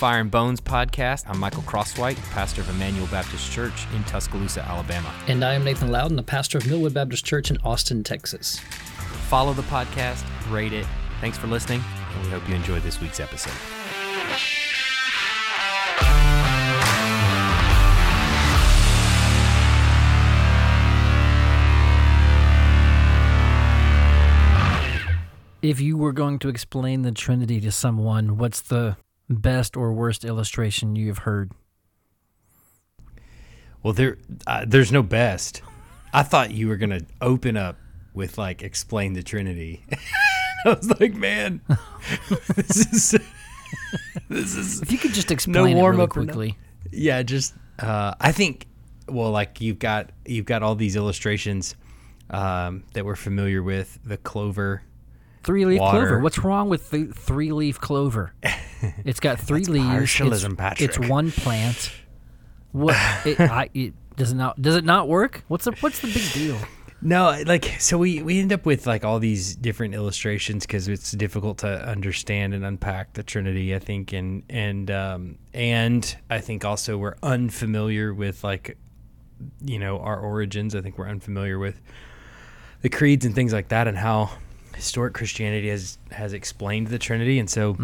Fire and Bones podcast. I'm Michael Crosswhite, pastor of Emmanuel Baptist Church in Tuscaloosa, Alabama. And I am Nathan Loudon, the pastor of Millwood Baptist Church in Austin, Texas. Follow the podcast, rate it. Thanks for listening, and we hope you enjoyed this week's episode. If you were going to explain the Trinity to someone, what's the best or worst illustration you have heard? Well, there, uh, there's no best. I thought you were gonna open up with like explain the Trinity. I was like, man, this is this is If you could just explain it warm really up or no- quickly. yeah. Just uh, I think well, like you've got you've got all these illustrations um, that we're familiar with. The clover. Three leaf Water. clover. What's wrong with the three leaf clover? It's got three leaves. partialism, it's, Patrick. It's one plant. What? It, I, it, does it not? Does it not work? What's the What's the big deal? No, like so we we end up with like all these different illustrations because it's difficult to understand and unpack the Trinity. I think, and and um, and I think also we're unfamiliar with like you know our origins. I think we're unfamiliar with the creeds and things like that, and how historic Christianity has has explained the Trinity, and so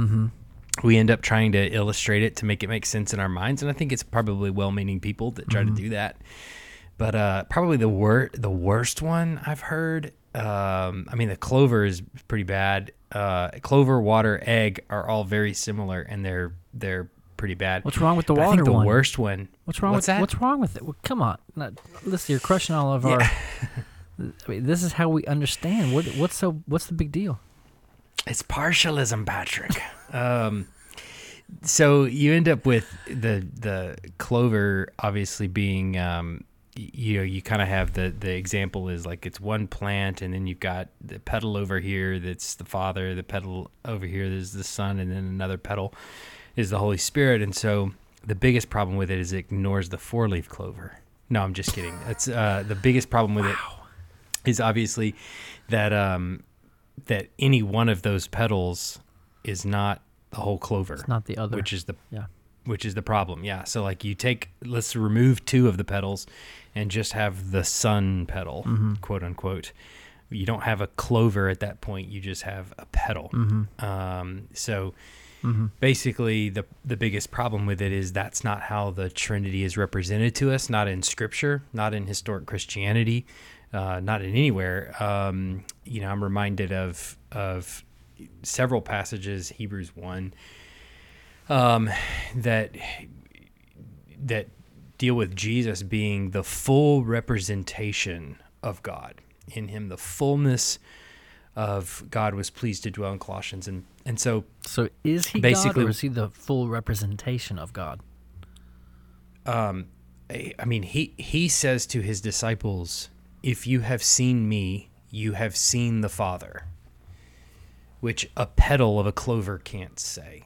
we end up trying to illustrate it to make it make sense in our minds. And I think it's probably well-meaning people that try to do that. But uh, probably the wor- the worst one I've heard. Um, I mean, the clover is pretty bad. Uh, clover, water, egg are all very similar, and they're they're pretty bad. What's wrong with the But I think the one? worst one. What's wrong What's with that? What's wrong with it? Well, come on, Not, listen. You're crushing all of our. I mean, this is how we understand. What What's so? What's the big deal? It's partialism, Patrick. um, so you end up with the the clover obviously being um, you know you kind of have the the example is like it's one plant and then you've got the petal over here that's the father the petal over here is the son and then another petal is the holy spirit and so the biggest problem with it is it ignores the four leaf clover no i'm just kidding that's uh, the biggest problem with it is obviously that um, that any one of those petals is not the whole clover. It's not the other. which is the Yeah. which is the problem. Yeah. So like you take let's remove two of the petals and just have the sun petal, Mm-hmm. quote unquote. You don't have a clover at that point. You just have a petal. Mm-hmm. Um, so basically, the the biggest problem with it is that's not how the Trinity is represented to us. Not in Scripture. Not in historic Christianity. Uh, not in anywhere. Um, you know, I'm reminded of of several passages, Hebrews one, um, that that deal with Jesus being the full representation of God. In him, the fullness of God was pleased to dwell in Colossians, and and so So is he Basically- God or is he the full representation of God? um, I I mean, he he says to his disciples, "If you have seen me, you have seen the Father," which a petal of a clover can't say.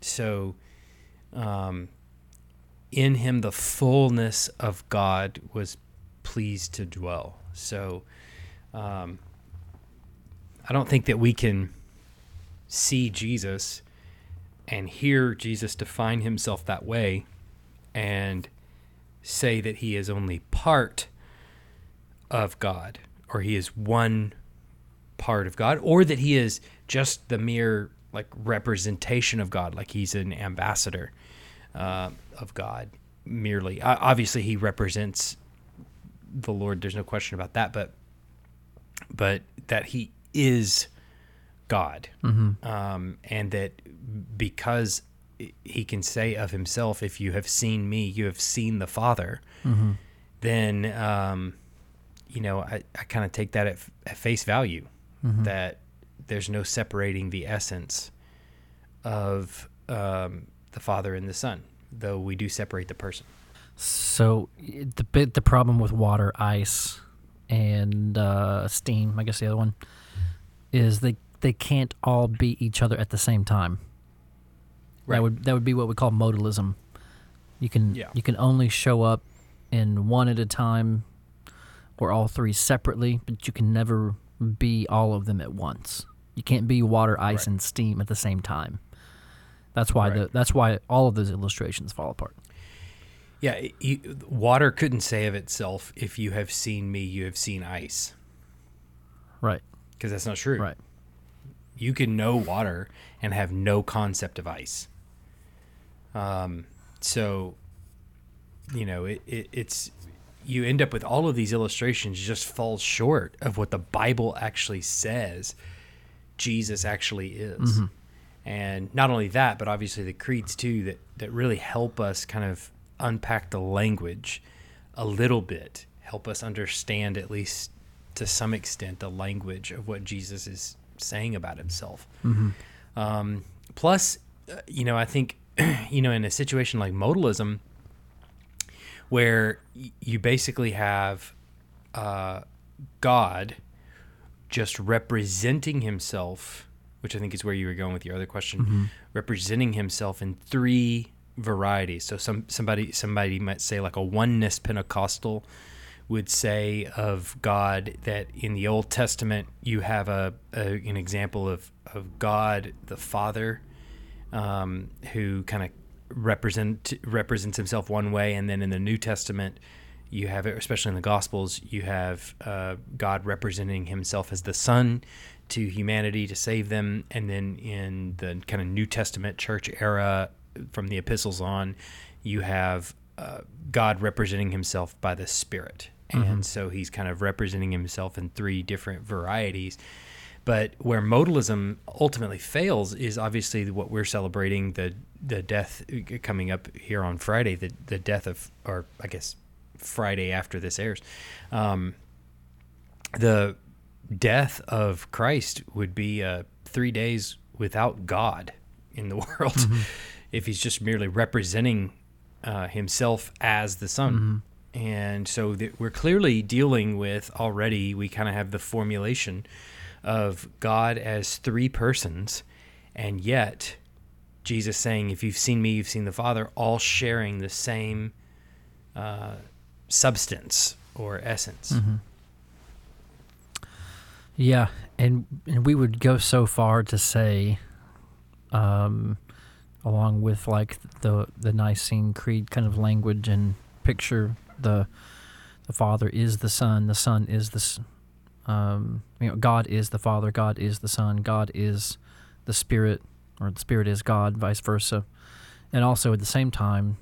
So, um, in him, the fullness of God was pleased to dwell. So, um, I don't think that we can see Jesus and hear Jesus define himself that way and say that he is only part of God or he is one part of God or that he is just the mere like representation of God like he's an ambassador uh, of God merely. Obviously he represents the Lord there's no question about that but but that he is God. Um, and that because he can say of himself, "If you have seen me, you have seen the Father," then um, you know I, I kind of take that at, at face value that there's no separating the essence of um, the Father and the Son, though we do separate the person. So the bit the problem with water, ice, and uh, steam, I guess the other one, is they they can't all be each other at the same time. Right. That would that would be what we call modalism. You can Yeah. you can only show up in one at a time, or all three separately, but you can never be all of them at once. You can't be water, ice, Right. and steam at the same time. That's why Right. the that's why all of those illustrations fall apart. Yeah, you, water couldn't say of itself, "If you have seen me, you have seen ice," Right. because that's not true. Right. You can know water and have no concept of ice. Um, so, you know, it, it it's you end up with all of these illustrations just falls short of what the Bible actually says Jesus actually is. And not only that, but obviously the creeds too that that really help us kind of unpack the language a little bit, help us understand at least to some extent the language of what Jesus is saying about himself. Um, plus, uh, you know, I think, you know, in a situation like modalism, where y- you basically have uh, God just representing himself, which I think is where you were going with your other question, representing himself in three varieties. So some somebody somebody might say like a oneness Pentecostal would say of God that in the Old Testament you have a, a an example of of God the Father um, who kind of represent represents himself one way, and then in the New Testament, you have it, especially in the Gospels, you have uh, God representing himself as the Son to humanity to save them, and then in the kind of New Testament church era, from the epistles on, you have uh, God representing himself by the Spirit, and so he's kind of representing himself in three different varieties. But where modalism ultimately fails is obviously what we're celebrating the the death uh, coming up here on Friday, the the death of, or I guess Friday after this airs, um, the death of Christ would be uh, three days without God in the world if he's just merely representing uh, himself as the Son. And so that we're clearly dealing with already, we kind of have the formulation of God as three persons, and yet Jesus saying, If you've seen me, you've seen the Father, all sharing the same uh, substance or essence. Yeah, and and we would go so far to say, um, along with like the the Nicene Creed kind of language and picture, the the Father is the Son, the Son is the, um, you know, God is the Father, God is the Son, God is the Spirit, or the Spirit is God, vice versa, and also at the same time,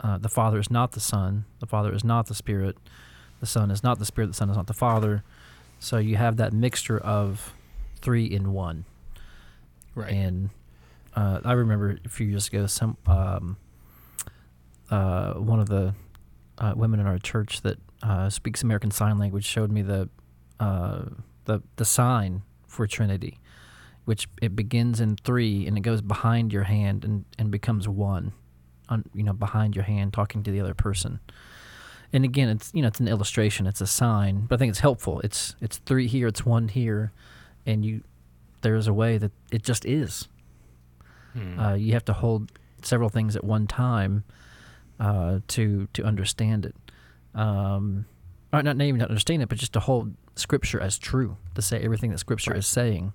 uh, the Father is not the Son, the Father is not the Spirit, the Son is not the Spirit, the Son is not the Father. So you have that mixture of three in one. Right. And uh, I remember a few years ago, some um, uh, one of the uh, women in our church that uh, speaks American Sign Language showed me the uh, the the sign for Trinity, which it begins in three and it goes behind your hand and, and becomes one, on, you know, behind your hand, talking to the other person. And again, it's you know it's an illustration, it's a sign, but I think it's helpful. It's it's three here, it's one here, and you there's a way that it just is. Hmm. Uh, you have to hold several things at one time uh, to to understand it. Um, or not even to understand it, but just to hold Scripture as true, to say everything that Scripture Right. is saying.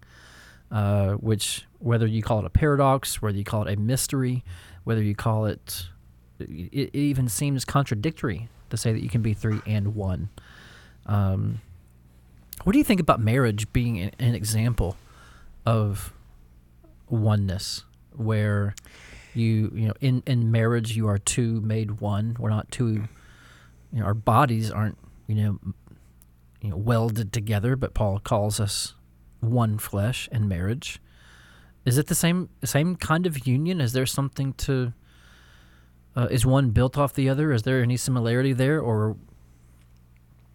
Uh, which, whether you call it a paradox, whether you call it a mystery, whether you call it, it, it even seems contradictory to say that you can be three and one. Um, what do you think about marriage being an, an example of oneness, where you you know in in marriage you are two made one. We're not two. You know, our bodies aren't you know you know welded together, but Paul calls us one flesh in marriage. Is it the same same kind of union? Is there something to? Uh, is one built off the other? Is there any similarity there, or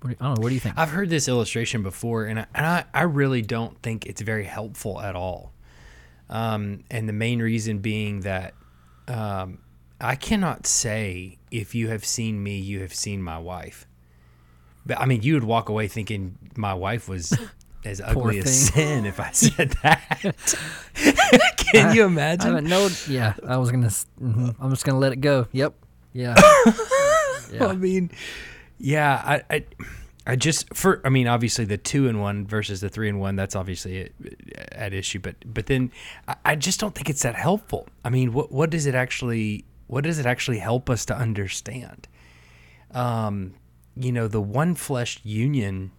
I don't know. What do you think? I've heard this illustration before, and I, and I, I really don't think it's very helpful at all. Um, and the main reason being that um, I cannot say, if you have seen me, you have seen my wife. But I mean, you would walk away thinking my wife was as ugly as sin if I said that. Can you I imagine? haven't known. Yeah, I was gonna. mhm, I'm just gonna let it go. Yep. Yeah. yeah. I mean, yeah, I, I, I just for I mean obviously the two and one versus the three and one that's obviously at issue but but then I, I just don't think it's that helpful. I mean what what does it actually what does it actually help us to understand? Um, you know the one flesh union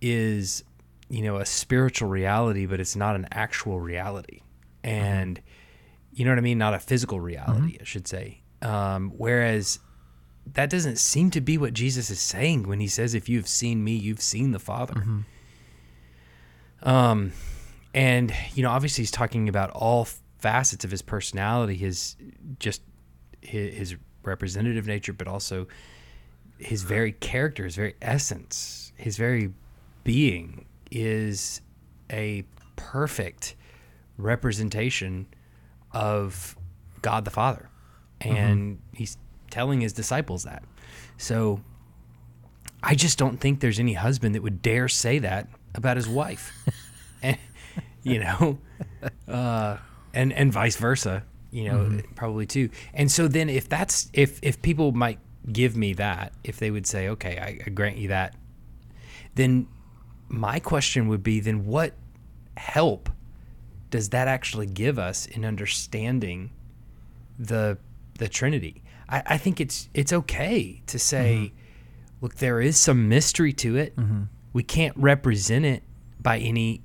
is you know a spiritual reality but it's not an actual reality and mm-hmm. you know what I mean not a physical reality mm-hmm. I should say. Um, whereas that doesn't seem to be what Jesus is saying when he says, "If you've seen me, you've seen the Father." Mm-hmm. Um, and you know, obviously, he's talking about all facets of his personality, his just his, his representative nature, but also his very character, his very essence, his very being is a perfect representation of God the Father. And mm-hmm. he's telling his disciples that. So I just don't think there's any husband that would dare say that about his wife. and, you know, uh, and and vice versa, you know, mm-hmm. probably too. And so then if that's if if people might give me that, if they would say, "Okay, I, I grant you that." Then my question would be then what help does that actually give us in understanding the the Trinity? I, I think it's it's okay to say, mm-hmm. look, there is some mystery to it. Mm-hmm. We can't represent it by any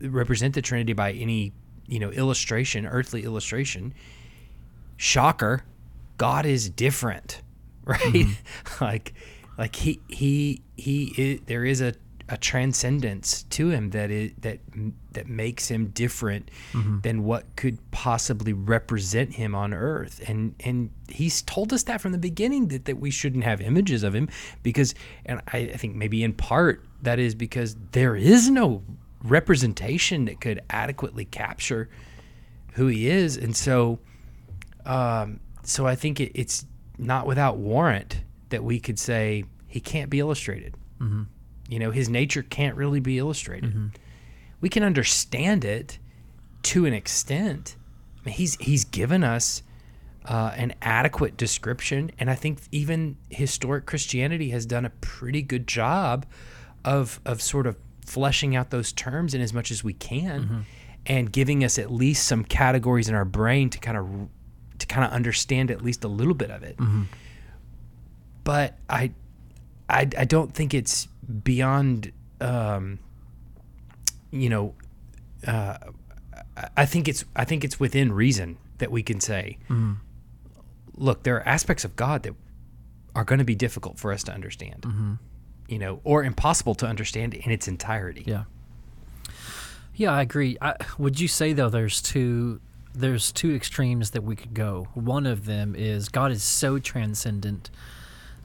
represent the Trinity by any you know illustration, earthly illustration. Shocker, God is different, right? Mm-hmm. like like he he he is, there is a a transcendence to him that is that that makes him different mm-hmm. than what could possibly represent him on earth and and he's told us that from the beginning that, that we shouldn't have images of him because and I, I think maybe in part that is because there is no representation that could adequately capture who he is and so um so I think it, it's not without warrant that we could say he can't be illustrated mm-hmm you know, his nature can't really be illustrated. Mm-hmm. We can understand it to an extent. I mean, he's he's given us uh, an adequate description, and I think even historic Christianity has done a pretty good job of of sort of fleshing out those terms in as much as we can, mm-hmm. and giving us at least some categories in our brain to kind of to kind of understand at least a little bit of it. Mm-hmm. But I, I I don't think it's beyond, um, you know, uh, I think it's I think it's within reason that we can say, mm-hmm. look, there are aspects of God that are going to be difficult for us to understand, mm-hmm. you know, or impossible to understand in its entirety. Yeah. Yeah, I agree. I, would you say though there's two there's two extremes that we could go. One of them is God is so transcendent.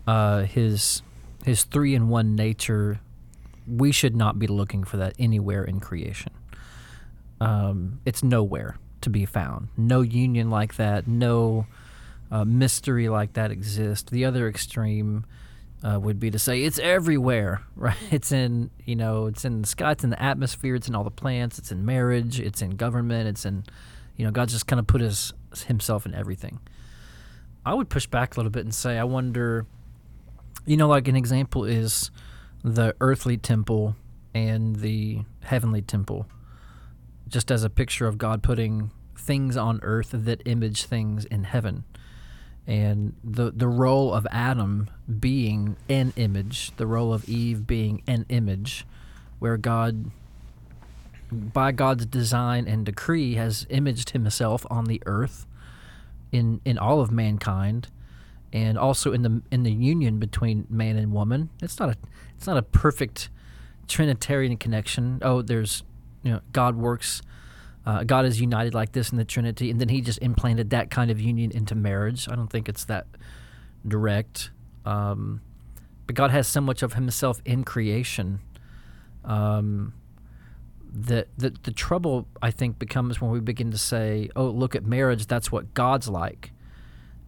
Uh, his his three in one nature, we should not be looking for that anywhere in creation. Um, it's nowhere to be found. No union like that, no uh, mystery like that exists. The other extreme uh, would be to say it's everywhere, right? It's in you know, it's in the sky, it's in the atmosphere, it's in all the plants, it's in marriage, it's in government, it's in, you know, God just kind of put his himself in everything. I would push back a little bit and say I wonder you know, like an example is the earthly temple and the heavenly temple, just as a picture of God putting things on earth that image things in heaven. And the, the role of Adam being an image, the role of Eve being an image, where God, by God's design and decree, has imaged himself on the earth in, in all of mankind and also in the in the union between man and woman. It's not a it's not a perfect Trinitarian connection. Oh, there's you know God works. Uh, God is united like this in the Trinity, and then He just implanted that kind of union into marriage. I don't think it's that direct. Um, but God has so much of Himself in creation um, that the, the trouble I think becomes when we begin to say, "Oh, look at marriage. That's what God's like."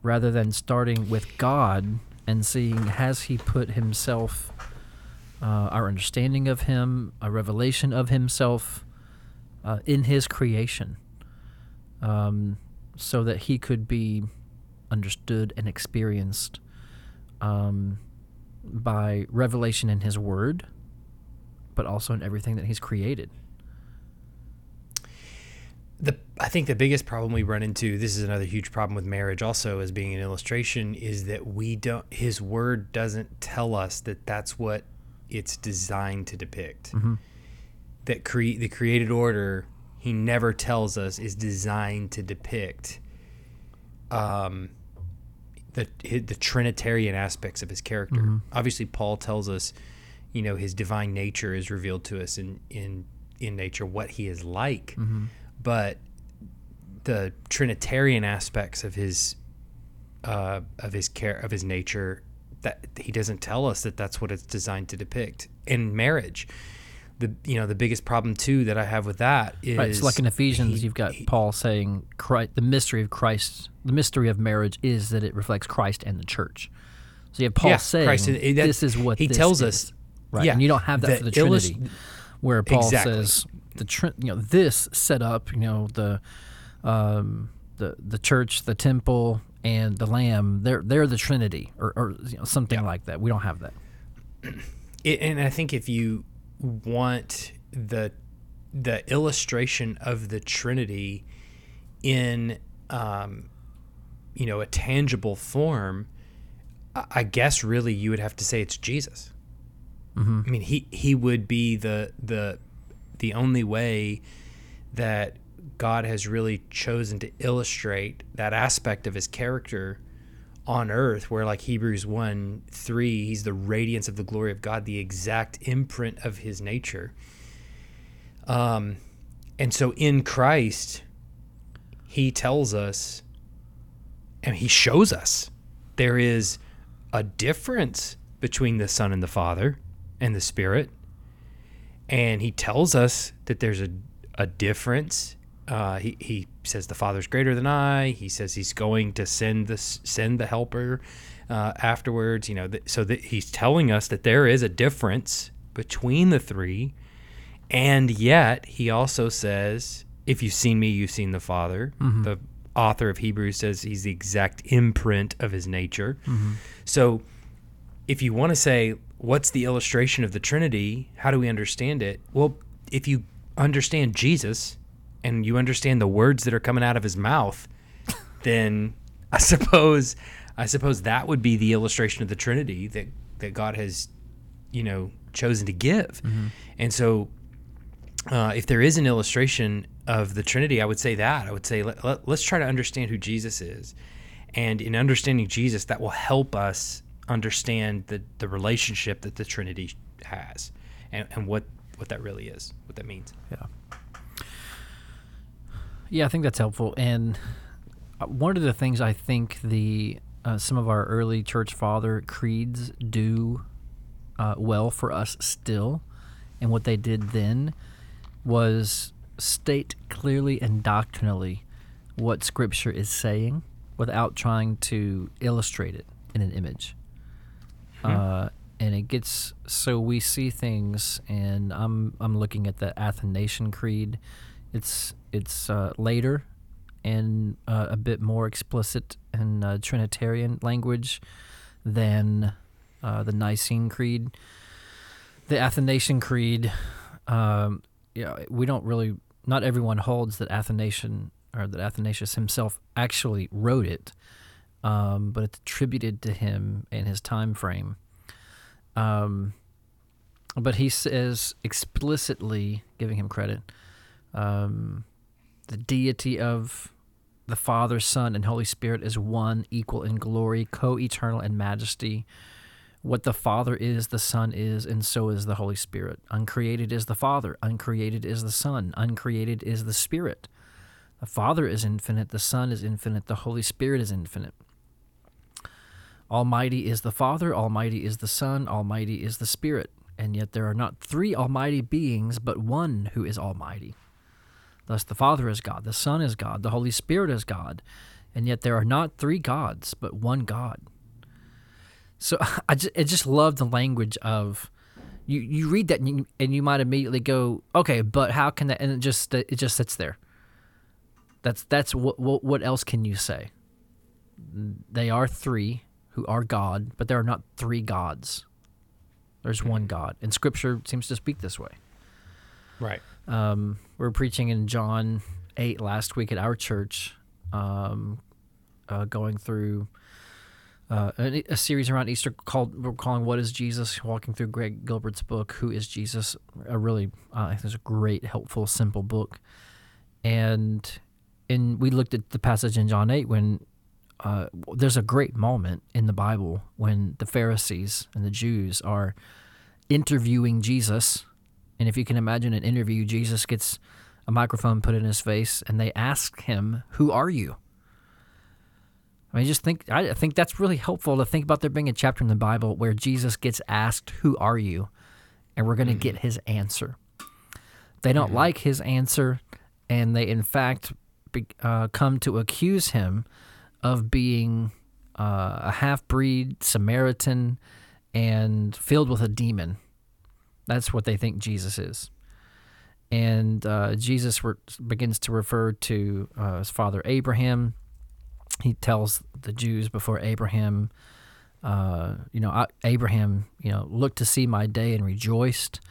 rather than starting with God and seeing has He put Himself, uh, our understanding of Him, a revelation of Himself uh, in His creation, um, so that He could be understood and experienced um, by revelation in His Word, but also in everything that He's created. The I think the biggest problem we run into this is another huge problem with marriage also as being an illustration is that we don't his word doesn't tell us that that's what it's designed to depict. Mm-hmm. That cre- the created order he never tells us is designed to depict um the the trinitarian aspects of his character. Mm-hmm. Obviously paul tells us you know his divine nature is revealed to us in in in nature what he is like mm-hmm. But the Trinitarian aspects of his uh, of his care of his nature that he doesn't tell us that that's what it's designed to depict in marriage. The you know the biggest problem too that I have with that is Right. So, like in Ephesians, he- you've got he- Paul saying Christ, the mystery of Christ, the mystery of marriage is that it reflects Christ and the church. So you have Paul Yeah, saying, Christ that- "This is what he tells is." us. Right. yeah, and you don't have that for the Trinity, where Paul Exactly. says the trin- you know this set up, you know the um, the the church, the temple, and the Lamb. They're they're the Trinity, or, or you know, something Yeah. like that. We don't have that. it, and I think if you want the the illustration of the Trinity in um, you know a tangible form, I guess really you would have to say it's Jesus. I mean, he he would be the the the only way that God has really chosen to illustrate that aspect of his character on earth where like Hebrews 1 3 he's the radiance of the glory of God the exact imprint of his nature. Um and so in Christ he tells us and he shows us there is a difference between the son and the father and the spirit and he tells us that there's a, a difference. Uh, he, he says the father's greater than i. He says he's going to send the send the helper uh, afterwards you know th- so that he's telling us that there is a difference between the three. And yet he also says if you've seen me you've seen the father. The author of hebrews says he's the exact imprint of his nature. So if you want to say what's the illustration of the Trinity, how do we understand it? Well, if you understand Jesus and you understand the words that are coming out of his mouth, then I suppose I suppose that would be the illustration of the Trinity that that God has, you know, chosen to give. And so uh, if there is an illustration of the Trinity, I would say that. I would say let, let, let's try to understand who Jesus is. And in understanding Jesus, that will help us understand the, the relationship that the Trinity has and, and what, what that really is, what that means. Yeah. Yeah, I think that's helpful. And uh, one of the things I think the uh, some of our early church father creeds do uh, well for us still, and what they did then was state clearly and doctrinally what Scripture is saying without trying to illustrate it in an image. Uh, and it gets so we see things, and I'm I'm looking at the Athanasian Creed. It's it's uh, later and uh, a bit more explicit in uh, Trinitarian language than uh, the Nicene Creed. The Athanasian Creed, um, yeah, we don't really. Not everyone holds that Athanasian or that Athanasius himself actually wrote it, um, but it's attributed to him in his time frame. Um, but he says explicitly, giving him credit, um, the deity of the Father, Son, and Holy Spirit is one, equal in glory, co eternal in majesty. What the Father is, the Son is, and so is the Holy Spirit. Uncreated is the Father, uncreated is the Son, uncreated is the Spirit. The Father is infinite, the Son is infinite, the Holy Spirit is infinite. Almighty is the Father, Almighty is the Son, Almighty is the Spirit. And yet there are not three Almighty beings, but one who is Almighty. Thus the Father is God, the Son is God, the Holy Spirit is God. And yet there are not three gods, but one God. So I just, I just love the language of you, you read that and you, and you might immediately go, okay, but how can that? And it just it just sits there. That's that's what what, what else can you say? They are three who are God, but there are not three gods. There's one God, and Scripture seems to speak this way. Right. Um, we were preaching in John 8 last week at our church, um, uh, going through uh, a, a series around Easter called we're calling "What Is Jesus?" Walking through Greg Gilbert's book, "Who Is Jesus?" A really, uh, I think it's a great, helpful, simple book. And and we looked at the passage in John 8 when uh, there's a great moment in the Bible when the Pharisees and the Jews are interviewing Jesus. And if you can imagine an interview, Jesus gets a microphone put in his face and they ask him, Who are you? I mean, just think, I think that's really helpful to think about there being a chapter in the Bible where Jesus gets asked, Who are you? And we're going to get his answer. They don't like his answer, and they, in fact, be, uh, come to accuse him of being uh, a half breed Samaritan and filled with a demon. That's what they think Jesus is. And uh, Jesus re- begins to refer to uh, his father Abraham. He tells the Jews before Abraham, uh, you know, I, Abraham, you know, looked to see my day and rejoiced.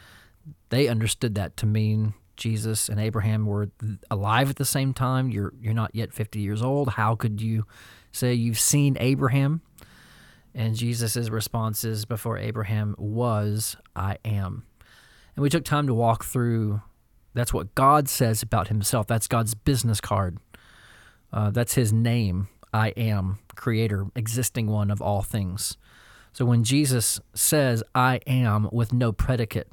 They understood that to mean Jesus and Abraham were alive at the same time. You're you're not yet 50 years old. How could you say you've seen Abraham? And Jesus' response is before Abraham was, I am. And we took time to walk through that's what God says about himself. That's God's business card. Uh, that's his name. I am, creator, existing one of all things. So when Jesus says, I am, with no predicate,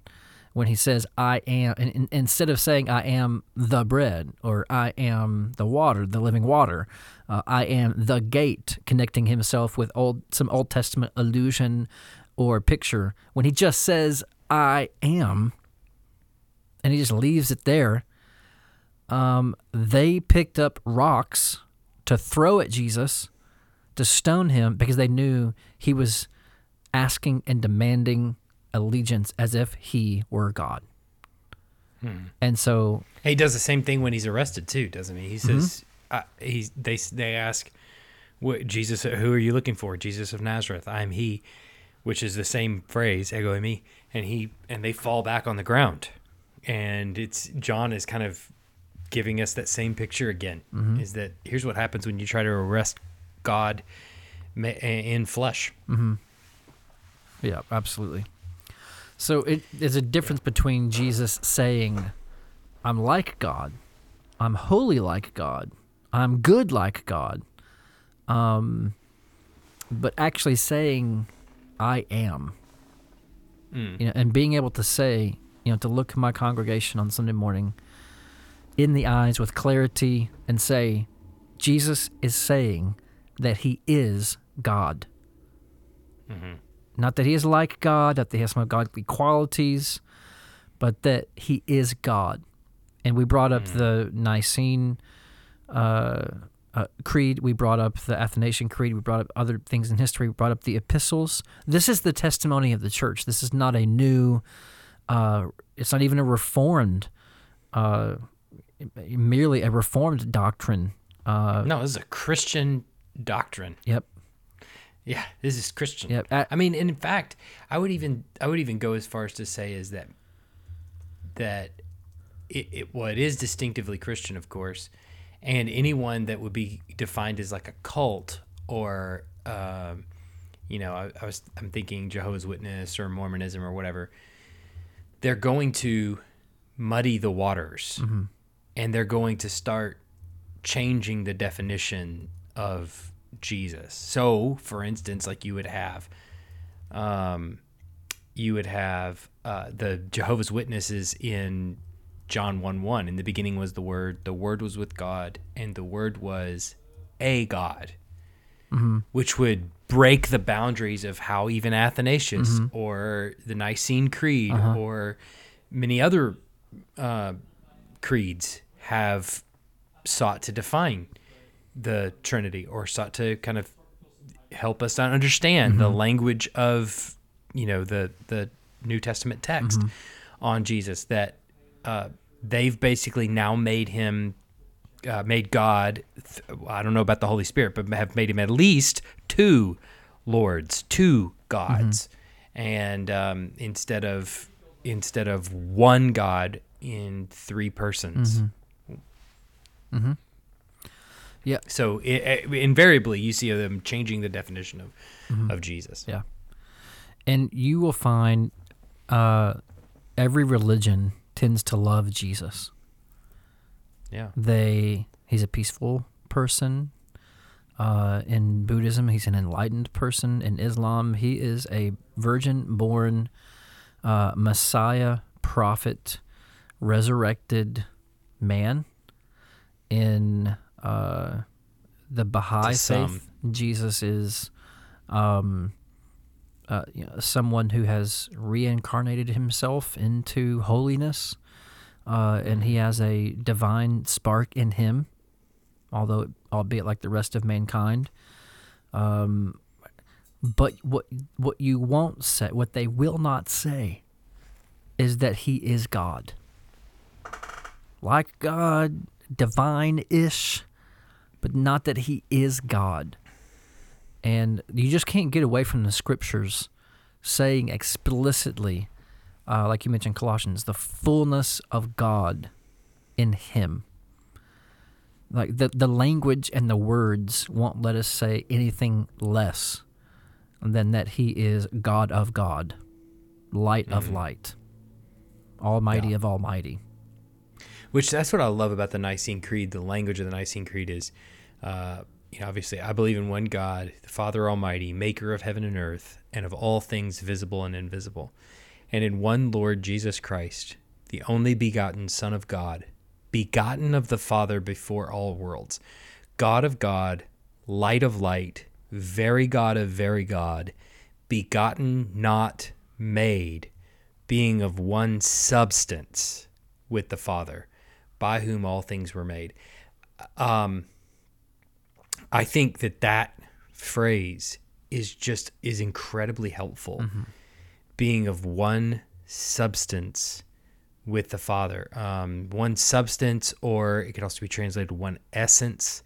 when he says, I am, and, and instead of saying, I am the bread, or I am the water, the living water, uh, I am the gate, connecting himself with old some Old Testament allusion or picture, when he just says, I am, and he just leaves it there, um, they picked up rocks to throw at Jesus to stone him because they knew he was asking and demanding allegiance as if he were God. Hmm. And so He does the same thing when he's arrested too, doesn't he? He mm-hmm. says, uh, he's they they ask, what, Jesus, who are you looking for? Jesus of Nazareth. I am he, which is the same phrase, ego e me, and he and they fall back on the ground, and it's John is kind of giving us that same picture again. Mm-hmm. Is that here's what happens when you try to arrest God in flesh. Mm-hmm. Yeah, absolutely. So it is a difference between Jesus saying, I'm like God, I'm holy like God, I'm good like God, um, but actually saying, I am. You know, and being able to say, you know, to look my congregation on Sunday morning in the eyes with clarity and say, Jesus is saying that he is God. Not that he is like God, not that he has some godly qualities, but that he is God. And we brought up the Nicene uh, uh, Creed, we brought up the Athanasian Creed, we brought up other things in history, we brought up the epistles. This is the testimony of the church. This is not a new, uh, it's not even a reformed, uh, merely a reformed doctrine. Uh, No, this is a Christian doctrine. yep. Yeah, this is Christian. Yep. Uh, I mean, in fact, I would even I would even go as far as to say is that that it, it well, it is distinctively Christian, of course, and anyone that would be defined as like a cult or um, you know, I, I was I'm thinking Jehovah's Witness or Mormonism or whatever. They're going to muddy the waters, and they're going to start changing the definition of Jesus. So, for instance, like you would have, um, you would have uh, the Jehovah's Witnesses in John 1 1. In the beginning was the Word, the Word was with God, and the Word was a God, which would break the boundaries of how even Athanasius or the Nicene Creed or many other uh, creeds have sought to define the Trinity or sought to kind of help us understand the language of you know the the New Testament text on Jesus that uh, they've basically now made him uh, made God th- I don't know about the Holy Spirit but have made him at least two lords two gods. And um, instead of instead of one God in three persons. Mm-hmm. Yeah. So i i invariably, you see them changing the definition of of Jesus. Yeah. And you will find uh, every religion tends to love Jesus. Yeah. They he's a peaceful person. Uh, in Buddhism, he's an enlightened person. In Islam, he is a virgin-born uh, Messiah, prophet, resurrected man. In uh, the Baha'i faith, Jesus is um, uh, you know, someone who has reincarnated himself into holiness, uh, and he has a divine spark in him, although albeit like the rest of mankind. Um, but what what you won't say, what they will not say, is that he is God, like God, divine-ish, but not that he is God and you just can't get away from the scriptures saying explicitly, uh, like you mentioned Colossians, the fullness of God in Him. Like the the language and the words won't let us say anything less than that He is God of God, light of light, Almighty Yeah. of Almighty. Which that's what I love about the Nicene Creed. The language of the Nicene Creed is, uh, you know, obviously I believe in one God, the Father Almighty, Maker of heaven and earth, and of all things visible and invisible, and in one Lord Jesus Christ, the only begotten Son of God, begotten of the Father before all worlds, God of God, light of light, very God of very God, begotten, not made, being of one substance with the Father, by whom all things were made. Um, I think that that phrase is just is incredibly helpful. Being of one substance with the Father, um, one substance, or it could also be translated one essence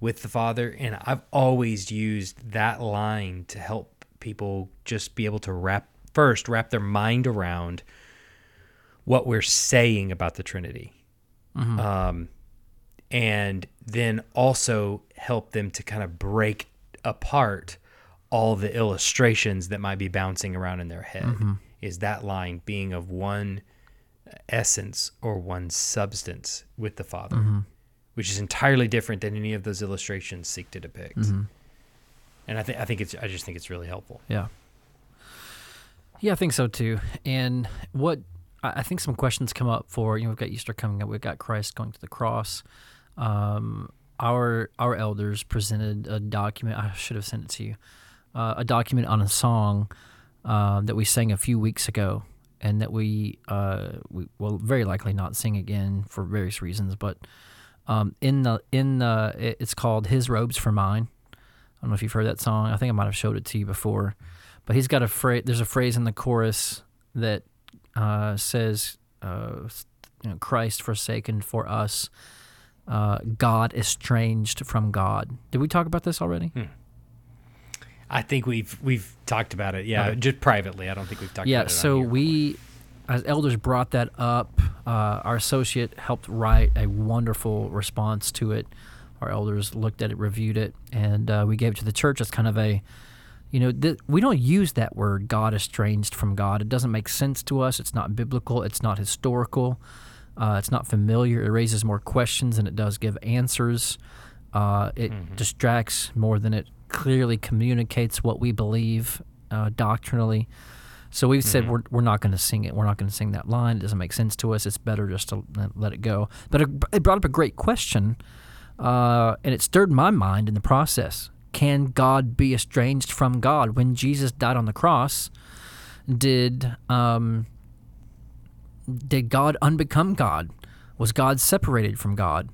with the Father. And I've always used that line to help people just be able to wrap first wrap their mind around what we're saying about the Trinity. Mm-hmm. Um, and then also help them to kind of break apart all the illustrations that might be bouncing around in their head. Mm-hmm. Is that line being of one essence or one substance with the Father, mm-hmm. which is entirely different than any of those illustrations seek to depict. And I think I think it's I just think it's really helpful. Yeah. Yeah, I think so too. And what I think some questions come up for you know we've got Easter coming up, we've got Christ going to the cross. Um, our our elders presented a document. I should have sent it to you. Uh, a document on a song uh, that we sang a few weeks ago, and that we uh, we will very likely not sing again for various reasons. But um, in the in the it's called "His Robes for Mine." I don't know if you've heard that song. I think I might have showed it to you before. But he's got a phrase. There's a phrase in the chorus that uh, says, uh, you know, "Christ forsaken for us, uh, God estranged from God." Did we talk about this already? I think we've we've talked about it. Yeah, Okay. just privately. I don't think we've talked yeah. about it. So we, as elders, brought that up. Uh, our associate helped write a wonderful response to it. Our elders looked at it, reviewed it, and uh, we gave it to the church as kind of a you know, th- we don't use that word God estranged from God. It doesn't make sense to us. It's not biblical. It's not historical. Uh, it's not familiar. It raises more questions than it does give answers. Uh, it distracts more than it clearly communicates what we believe uh, doctrinally. So we've said we're, we're not going to sing it. We're not going to sing that line. It doesn't make sense to us. It's better just to let- let it go. But it, it brought up a great question, uh, and it stirred my mind in the process. Can God be estranged from God? When Jesus died on the cross, did um, did God unbecome God? Was God separated from God?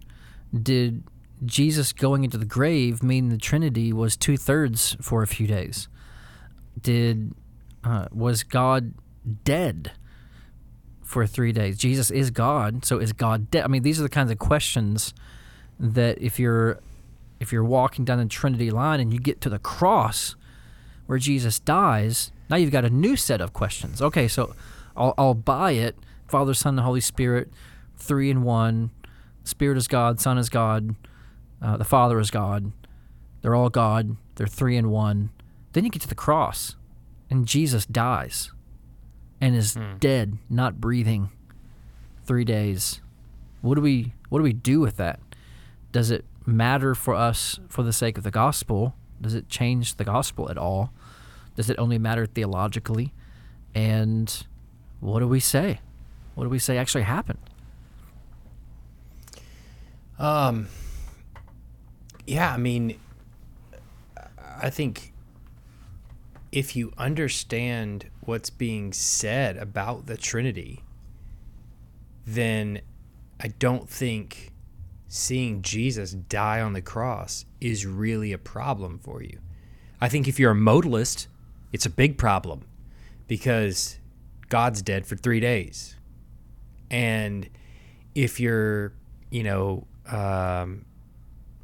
Did Jesus going into the grave mean the Trinity was two thirds for a few days? Did uh, was God dead for three days? Jesus is God, so is God dead? I mean, these are the kinds of questions that if you're if you're walking down the Trinity line and you get to the cross where Jesus dies, Now you've got a new set of questions. Okay, so I'll, I'll buy it. Father, Son, and Holy Spirit, three in one. Spirit is God, Son is God, uh, the Father is God. They're all God. They're three in one. Then you get to the cross, and Jesus dies and is dead, not breathing, three days. What do we what do we do with that? Does it matter for us for the sake of the gospel? Does it change the gospel at all? Does it only matter theologically? And what do we say? What do we say actually happened? Um, yeah, I mean, I think if you understand what's being said about the Trinity, then I don't think seeing Jesus die on the cross is really a problem for you. I think if you're a modalist, it's a big problem because God's dead for three days. And if you're, you know, um,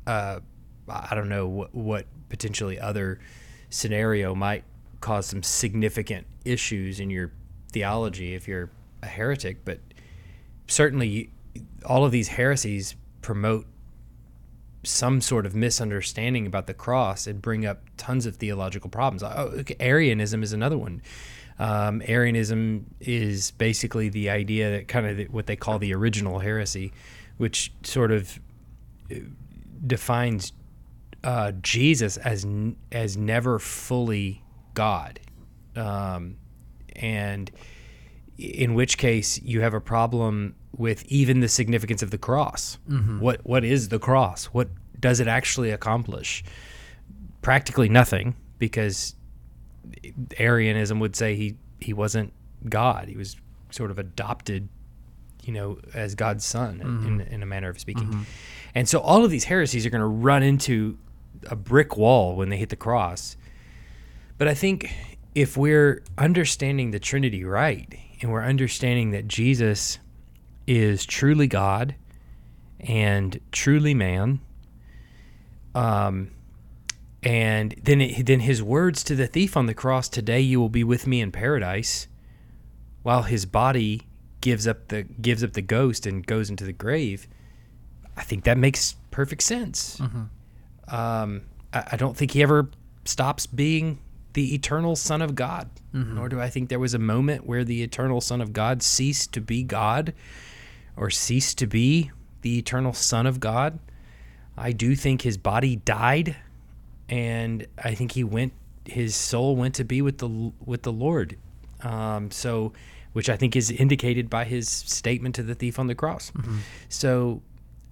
uh, I don't know what, what potentially other scenario might cause some significant issues in your theology if you're a heretic, but certainly all of these heresies promote some sort of misunderstanding about the cross and bring up tons of theological problems. Oh, Arianism is another one. Um, Arianism is basically the idea that kind of what they call the original heresy, which sort of uh, defines uh, Jesus as as never fully God, um, and in which case you have a problem with even the significance of the cross. Mm-hmm. What what is the cross? What does it actually accomplish? Practically nothing, because Arianism would say he he wasn't God. He was sort of adopted, you know, as God's son in, in mm-hmm. a manner of speaking. Mm-hmm. And so all of these heresies are going to run into a brick wall when they hit the cross. But I think if we're understanding the Trinity right, and we're understanding that Jesus is truly God and truly man, um, and then it, then his words to the thief on the cross, "Today you will be with me in paradise," while his body gives up the gives up the ghost and goes into the grave. I think that makes perfect sense. Um, I, I don't think he ever stops being the eternal Son of God, nor do I think there was a moment where the eternal Son of God ceased to be God or ceased to be the eternal Son of God. I do think his body died, and I think he went. His soul went to be with the with the Lord. Um, so, which I think is indicated by his statement to the thief on the cross. So,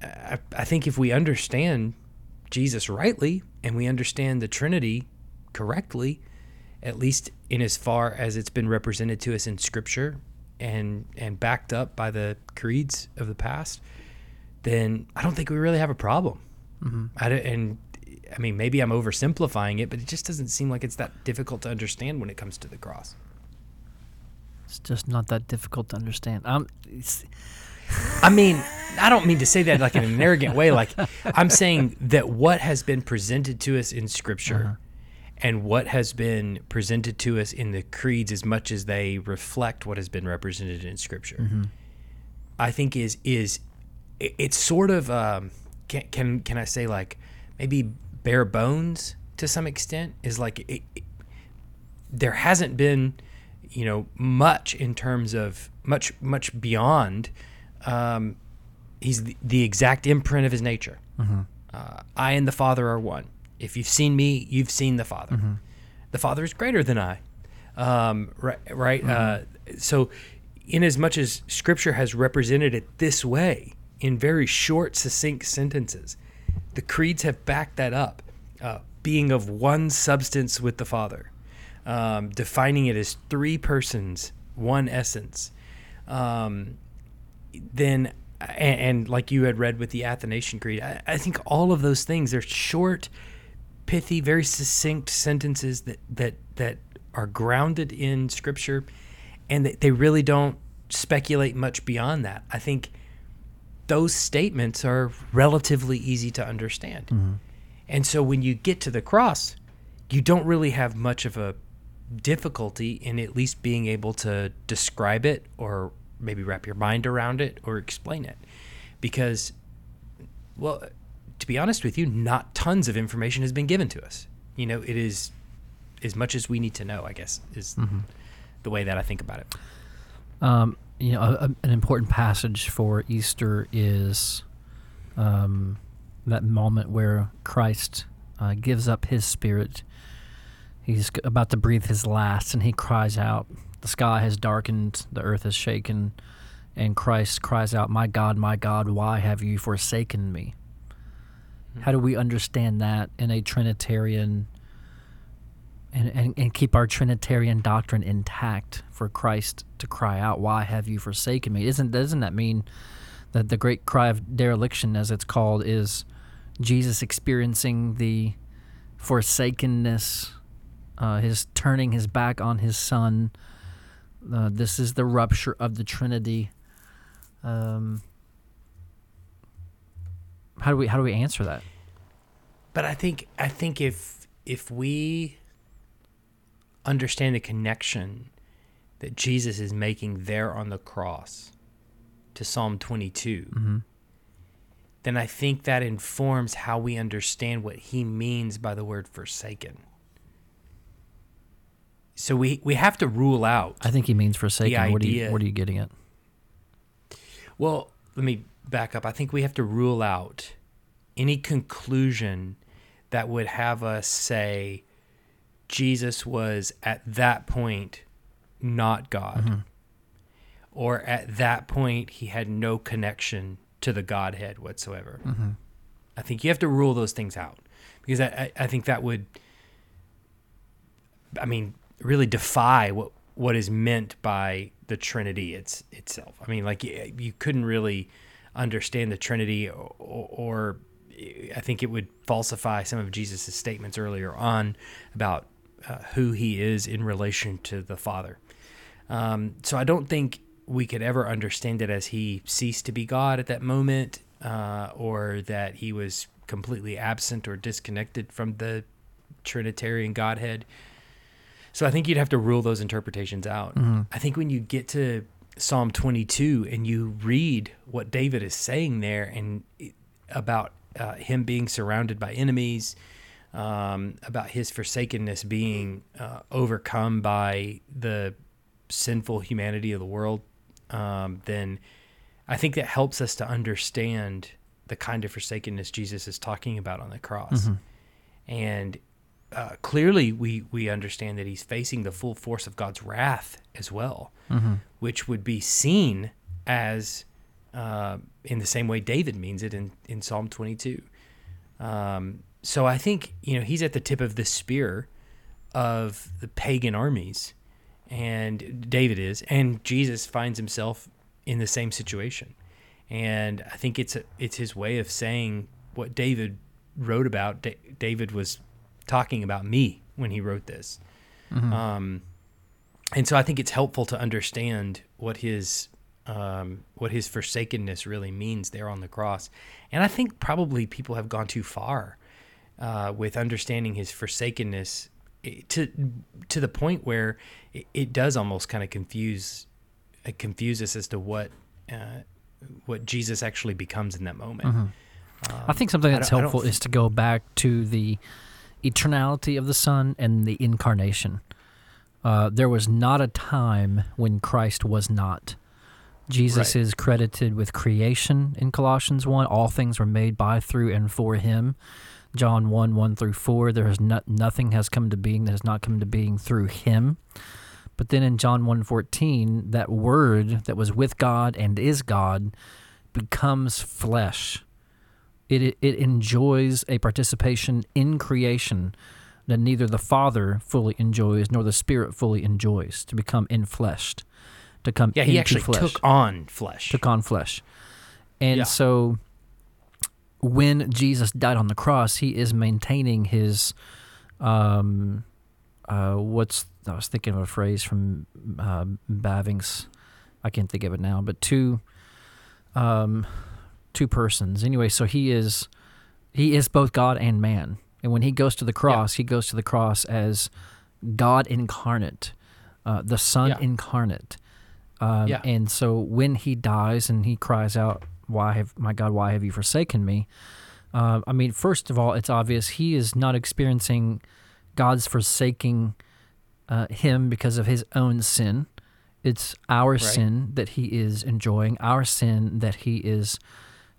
I, I think if we understand Jesus rightly and we understand the Trinity correctly, at least in as far as it's been represented to us in Scripture and and backed up by the creeds of the past, then I don't think we really have a problem. I don't, and I mean, maybe I'm oversimplifying it, but it just doesn't seem like it's that difficult to understand when it comes to the cross. It's just not that difficult to understand. Um, I mean, I don't mean to say that like in an arrogant way. Like I'm saying that what has been presented to us in Scripture, and what has been presented to us in the creeds, as much as they reflect what has been represented in Scripture, I think is is it- it's sort of um, can can can I say like maybe bare bones to some extent is like it, it, there hasn't been you know much in terms of much much beyond um, he's the, the exact imprint of his nature. Uh, i and the father are one if you've seen me you've seen the father. The father is greater than i. Um, right? Right uh, so in as much as scripture has represented it this way in very short succinct sentences the creeds have backed that up uh, being of one substance with the father um, defining it as three persons one essence. Um, then and, and like you had read with the athanasian creed I, I think all of those things are short pithy very succinct sentences that that that are grounded in scripture and that they really don't speculate much beyond that. I think those statements are relatively easy to understand. Mm-hmm. And so when you get to the cross you don't really have much of a difficulty in at least being able to describe it or maybe wrap your mind around it or explain it. Because, well, to be honest with you, not tons of information has been given to us. You know, it is as much as we need to know, I guess, is the way that I think about it. Um, you know, a, a, an important passage for Easter is um, that moment where Christ uh, gives up his spirit. He's about to breathe his last, and he cries out. The sky has darkened, the earth is shaken, and Christ cries out, My God, my God, why have you forsaken me? How do we understand that in a Trinitarian and, and, and keep our Trinitarian doctrine intact for Christ to cry out, Why have you forsaken me? Isn't doesn't that mean that the great cry of dereliction, as it's called, is Jesus experiencing the forsakenness, uh, his turning his back on his son. Uh, this is the rupture of the Trinity. Um, how do we how do we answer that? But I think I think if if we understand the connection that Jesus is making there on the cross to Psalm 22, mm-hmm. then I think that informs how we understand what he means by the word forsaken. So we we have to rule out. I think he means forsaken. What are you what are you getting at? Well, let me back up. I think we have to rule out any conclusion that would have us say Jesus was at that point not God. Mm-hmm. Or at that point he had no connection to the Godhead whatsoever. Mm-hmm. I think you have to rule those things out because I, I, I think that would, I mean, really defy what what is meant by the Trinity it's itself. I mean, like you, you couldn't really understand the Trinity, or, or I think it would falsify some of Jesus' statements earlier on about uh, who he is in relation to the Father. Um, so I don't think we could ever understand it as he ceased to be God at that moment, uh, or that he was completely absent or disconnected from the Trinitarian Godhead. So I think you'd have to rule those interpretations out. I think when you get to Psalm 22 and you read what David is saying there and about uh, him being surrounded by enemies, um, about his forsakenness being uh, overcome by the sinful humanity of the world, um, then I think that helps us to understand the kind of forsakenness Jesus is talking about on the cross. And uh, clearly, we, we understand that he's facing the full force of God's wrath as well, which would be seen as uh, in the same way David means it in, in Psalm 22. Um, so I think you know he's at the tip of the spear of the pagan armies, and David is, and Jesus finds himself in the same situation, and I think it's a, it's his way of saying what David wrote about. Da- David was talking about me when he wrote this, um, and so I think it's helpful to understand what his um, what his forsakenness really means there on the cross. And I think probably people have gone too far uh, with understanding his forsakenness eh, to to the point where it, it does almost kind of confuse uh, confuse us as to what uh, what Jesus actually becomes in that moment. I think something that's helpful is to go back to the eternality of the Son and the incarnation. Uh, there was not a time when Christ was not. Jesus Right. is credited with creation in Colossians 1. All things were made by, through, and for him. John 1 1 through 4. There is no, nothing has come to being that has not come to being through him. But then in John 1 14, that word that was with God and is God becomes flesh it, it enjoys a participation in creation that neither the Father fully enjoys nor the Spirit fully enjoys to become infleshed, to come Yeah, he actually flesh, took on flesh. took on flesh, and Yeah. so when Jesus died on the cross, he is maintaining his um uh what's I was thinking of a phrase from uh, Bavinck's, I can't think of it now, but two um two persons. Anyway, so he is he is both God and man. And when he goes to the cross, he goes to the cross as God incarnate, uh, the Son Yeah. incarnate. Um, Yeah. And so when he dies and he cries out, "Why have my God? Why have you forsaken me?" Uh, I mean, first of all, it's obvious he is not experiencing God's forsaking uh, him because of his own sin. It's our sin that he is enjoying, our sin that he is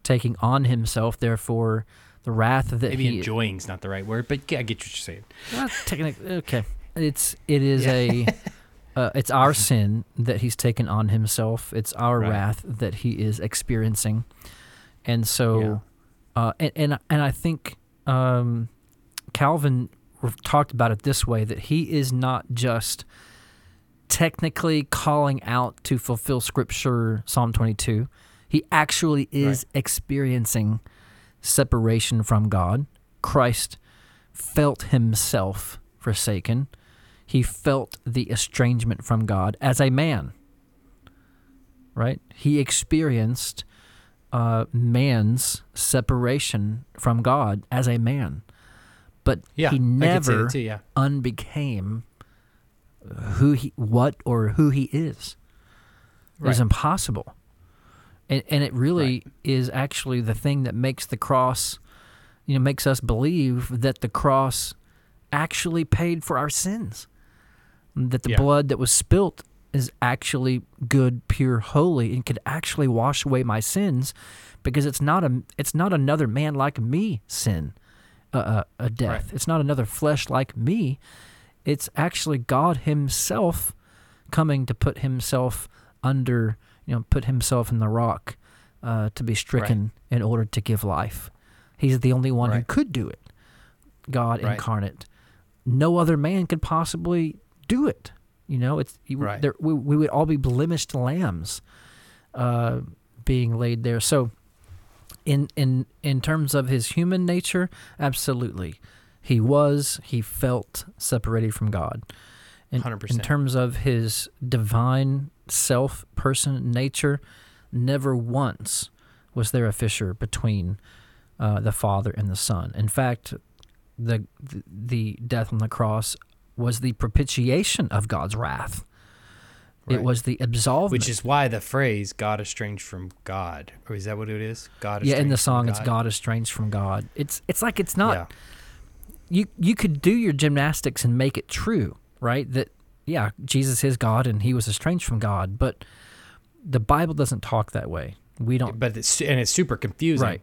taking on himself. Therefore, the wrath that Maybe he enjoying's not the right word, but yeah, I get what you're saying. well, technically, okay. It's it is Yeah. a uh, it's our sin that he's taken on himself. It's our Right. wrath that he is experiencing, and so, uh, and, and and I think um, Calvin talked about it this way: that he is not just technically calling out to fulfill Scripture, Psalm twenty-two. He actually is experiencing separation from God. Christ felt himself forsaken. He felt the estrangement from God as a man. Right? He experienced uh, man's separation from God as a man. But Yeah, he I could say never too, yeah. unbecame who he what or who he is. It was impossible. And and it really is actually the thing that makes the cross you know makes us believe that the cross actually paid for our sins. That the Yeah. blood that was spilt is actually good, pure, holy, and could actually wash away my sins, because it's not a it's not another man like me sin, uh, uh, a death. Right. It's not another flesh like me. It's actually God Himself coming to put Himself under, you know, put Himself in the rock uh, to be stricken in order to give life. He's the only one who could do it. God Right. incarnate. No other man could possibly do it. You know, it's you, Right. there, we, we would all be blemished lambs uh, being laid there. So, in in in terms of his human nature, absolutely, he was he felt separated from God. In, in 100%. terms of his divine self, person, nature, never once was there a fissure between uh, the Father and the Son. In fact, the the death on the cross was the propitiation of God's wrath. It was the absolvement. Which is why the phrase "God estranged from God," or is that what it is? God. yeah, in the song, it's God estranged from God. It's it's like it's not. Yeah. You you could do your gymnastics and make it true, right? That yeah, Jesus is God and he was estranged from God, but the Bible doesn't talk that way. We don't. but it's and it's super confusing, Right.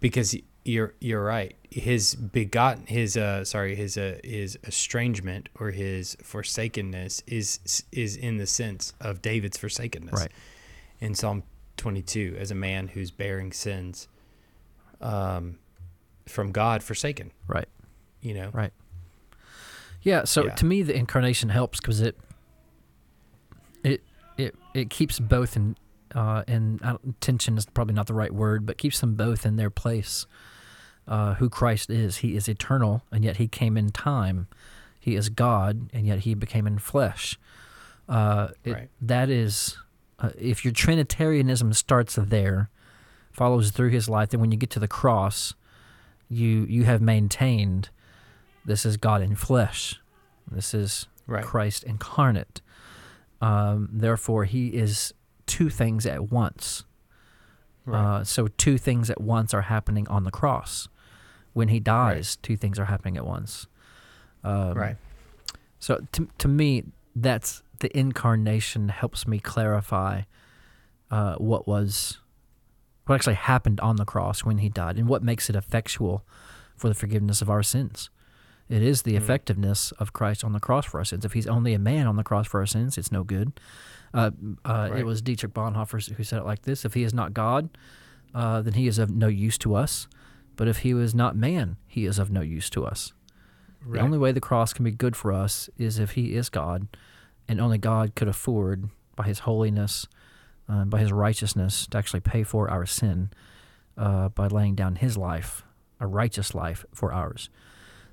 Because you're you're right. His begotten, his uh, sorry, his uh, his estrangement or his forsakenness is is in the sense of David's forsakenness, Right. In Psalm 22, as a man who's bearing sins, um, from God forsaken. Right. You know, Right. Yeah. So Yeah. to me, the incarnation helps because it it it it keeps both in uh, in tension is probably not the right word, but keeps them both in their place. Uh, who Christ is, He is eternal, and yet He came in time. He is God, and yet He became in flesh. Uh, it- Right. That is, uh, if your Trinitarianism starts there, follows through His life, then when you get to the cross, you you have maintained this is God in flesh. This is Right. Christ incarnate. Um, therefore, he is two things at once. Right. Uh, so, two things at once are happening on the cross. When he dies, two things are happening at once. Um, right. So, to, to me, that's the incarnation helps me clarify uh, what was, what actually happened on the cross when he died, and what makes it effectual for the forgiveness of our sins. It is the Mhm. effectiveness of Christ on the cross for our sins. If he's only a man on the cross for our sins, it's no good. Uh, uh, It was Dietrich Bonhoeffer who said it like this If he is not God, uh, then he is of no use to us. But if he was not man, he is of no use to us. right. The only way the cross can be good for us is if he is God, and only God could afford, by his holiness, uh, by his righteousness, to actually pay for our sin uh, by laying down his life, a righteous life, for ours.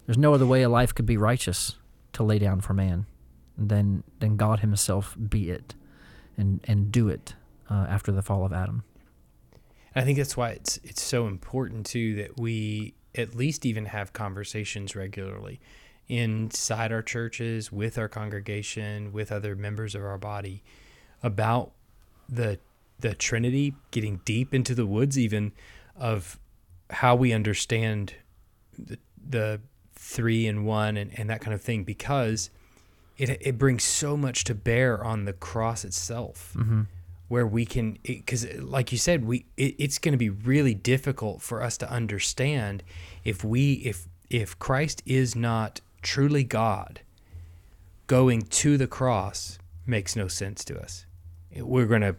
There's no other way a life could be righteous to lay down for man than, than God himself be it and, and do it uh, after the fall of Adam. I think that's why it's it's so important too that we at least even have conversations regularly. inside our churches, with our congregation, with other members of our body about the the Trinity, getting deep into the woods even of how we understand the, the three and one and, and that kind of thing because it, it brings so much to bear on the cross itself Mm-hmm. where we can because like you said we it, it's going to be really difficult for us to understand if we if if christ is not truly god going to the cross makes no sense to us we're going to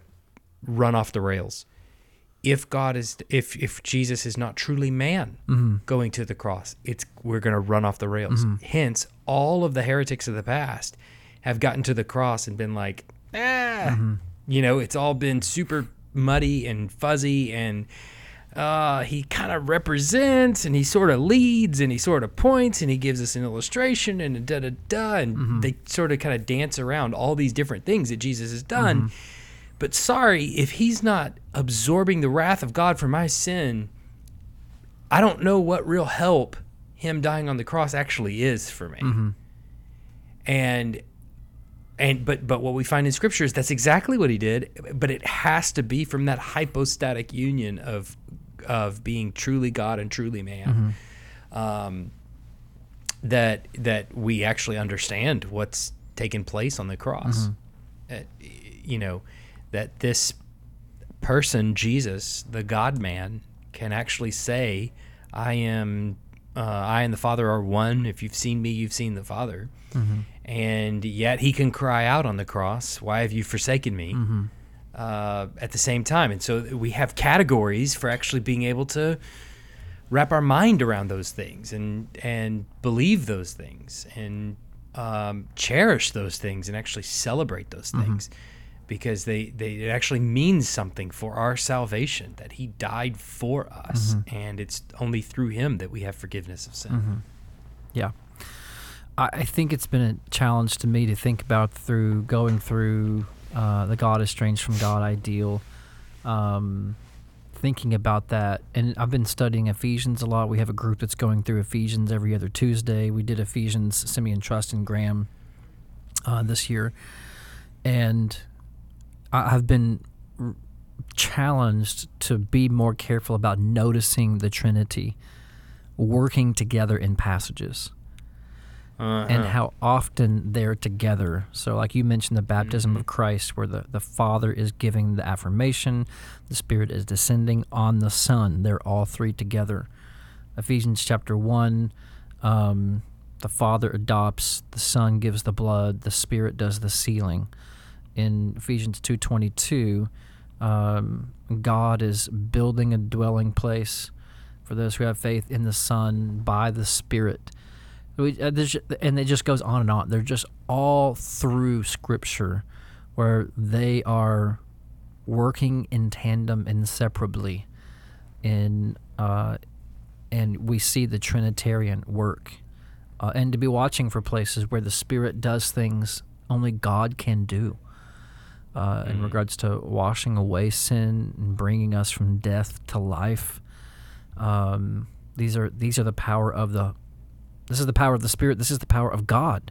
run off the rails if god is if if jesus is not truly man Mm-hmm. going to the cross it's we're going to run off the rails. Hence all of the heretics of the past have gotten to the cross and been like ah. You know it's all been super muddy and fuzzy and uh, he kind of represents and he sort of leads and he sort of points and he gives us an illustration and da da da and they sort of kind of dance around all these different things that Jesus has done. But sorry, if he's not absorbing the wrath of God for my sin, I don't know what real help him dying on the cross actually is for me. And and but but what we find in scripture is that's exactly what he did, but it has to be from that hypostatic union of of being truly God and truly man. Um, that that we actually understand what's taken place on the cross. Uh, you know, that this person, Jesus, the God man, can actually say, I am, uh, I and the Father are one. If you've seen me, you've seen the Father. And yet he can cry out on the cross, Why have you forsaken me? Uh, at the same time. And so we have categories for actually being able to wrap our mind around those things and and believe those things and um, cherish those things and actually celebrate those things because they, they it actually means something for our salvation that he died for us and it's only through him that we have forgiveness of sin. Yeah. I, I think it's been a challenge to me to think about through going through uh, the God estranged from God ideal, um, thinking about that. And I've been studying Ephesians a lot. We have a group that's going through Ephesians every other Tuesday. We did Ephesians, Simeon Trust and Graham uh, this year. And I- I've been challenged to be more careful about noticing the Trinity working together in passages and how often they're together. So, like you mentioned, the baptism of Christ, where the, the Father is giving the affirmation, the Spirit is descending on the Son. They're all three together. Ephesians chapter 1, um, the Father adopts, the Son gives the blood, the Spirit does the sealing. In Ephesians 2.22, um, God is building a dwelling place for those who have faith in the Son by the Spirit. We, uh, and it just goes on and on. They're just all through Scripture, where they are working in tandem, inseparably, in uh, and we see the Trinitarian work, uh, and to be watching for places where the Spirit does things only God can do. Uh, in regards to washing away sin and bringing us from death to life, um, these are these are the power of the this is the power of the spirit. This is the power of god.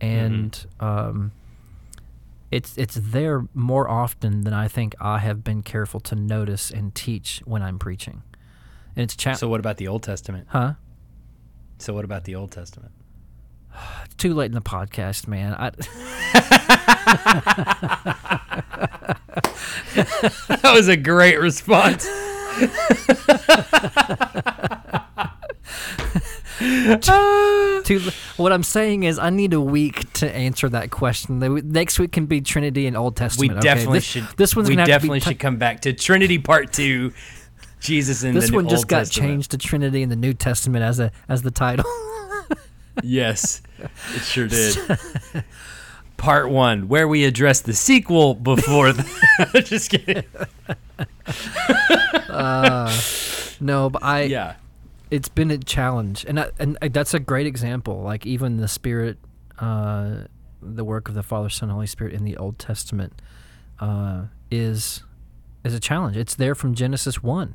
And um, it's it's there more often than i think i have been careful to notice and teach when i'm preaching. And it's cha- So what about the Old Testament? huh? So what about the Old Testament? it's too late in the podcast man. I, that was a great response. too, what i'm saying is i need a week to answer that question The- next week can be trinity and old We testament okay? definitely this, should. this one's we gonna have to be definitely should come back to Trinity Part Two. Jesus in this the one Old just got Testament. changed to trinity in the new testament as a as the title Yes, it sure did. Part one, where we address the sequel before the. Just kidding. no but i Yeah. it's been a challenge and I, and I- that's a great example like even the spirit uh, the work of the father son holy spirit in the old testament uh, is is a challenge it's there from genesis 1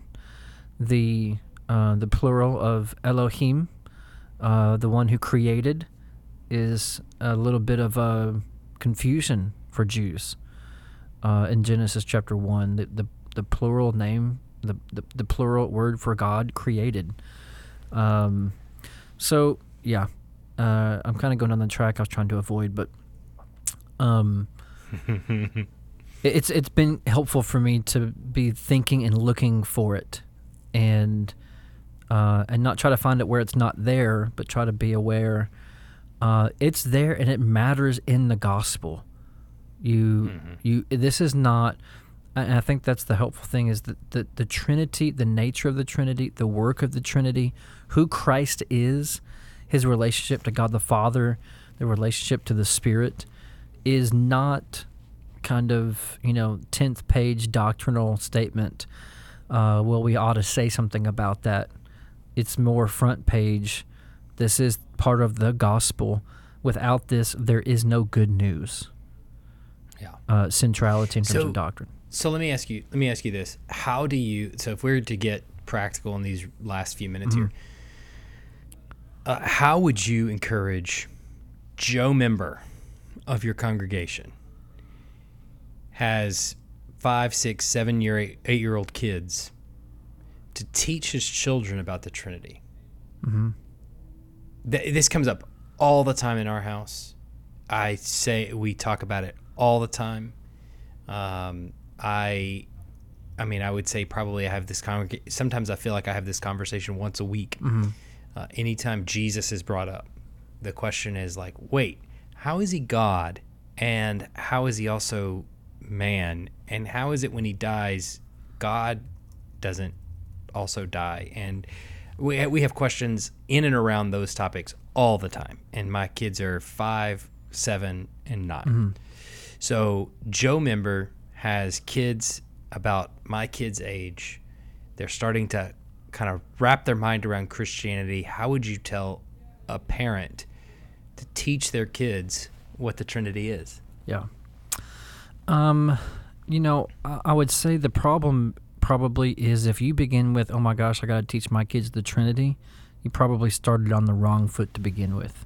the uh, the plural of elohim uh, the one who created, is a little bit of a confusion for Jews. Uh, in Genesis chapter one, the, the the plural name, the, the the plural word for God, created. Um, so yeah, uh, I'm kind of going on the track I was trying to avoid, but um, it- it's it's been helpful for me to be thinking and looking for it, and uh, and not try to find it where it's not there, but try to be aware uh, it's there and it matters in the gospel. You you this is not. And I think that's the helpful thing is that the, the Trinity, the nature of the Trinity, the work of the Trinity, who Christ is, his relationship to God the Father, the relationship to the Spirit, is not kind of, you know, 10th page doctrinal statement. Uh, well, we ought to say something about that. It's more front page. This is part of the gospel. Without this, there is no good news. Yeah. Uh, centrality in terms So- of doctrine. So let me ask you. Let me ask you this: How do you? So if we are to get practical in these last few minutes here, uh, how would you encourage Joe member of your congregation has five, six, seven year, eight, eight year old kids to teach his children about the Trinity? Th- this comes up all the time in our house. I say we talk about it all the time. Um, I, I mean, I would say probably I have this conversation. Sometimes I feel like I have this conversation once a week. Uh, anytime Jesus is brought up, the question is like, wait, how is he God, and how is he also man, and how is it when he dies, God doesn't also die, and we we have questions in and around those topics all the time, and my kids are five, seven, and 9 So Joe member has kids about my kids' age. They're starting to kind of wrap their mind around Christianity. How would you tell a parent to teach their kids what the Trinity is? Yeah. Um, you know, I, I would say the problem probably is if you begin with, "Oh my gosh, I got to teach my kids the Trinity," you probably started on the wrong foot to begin with.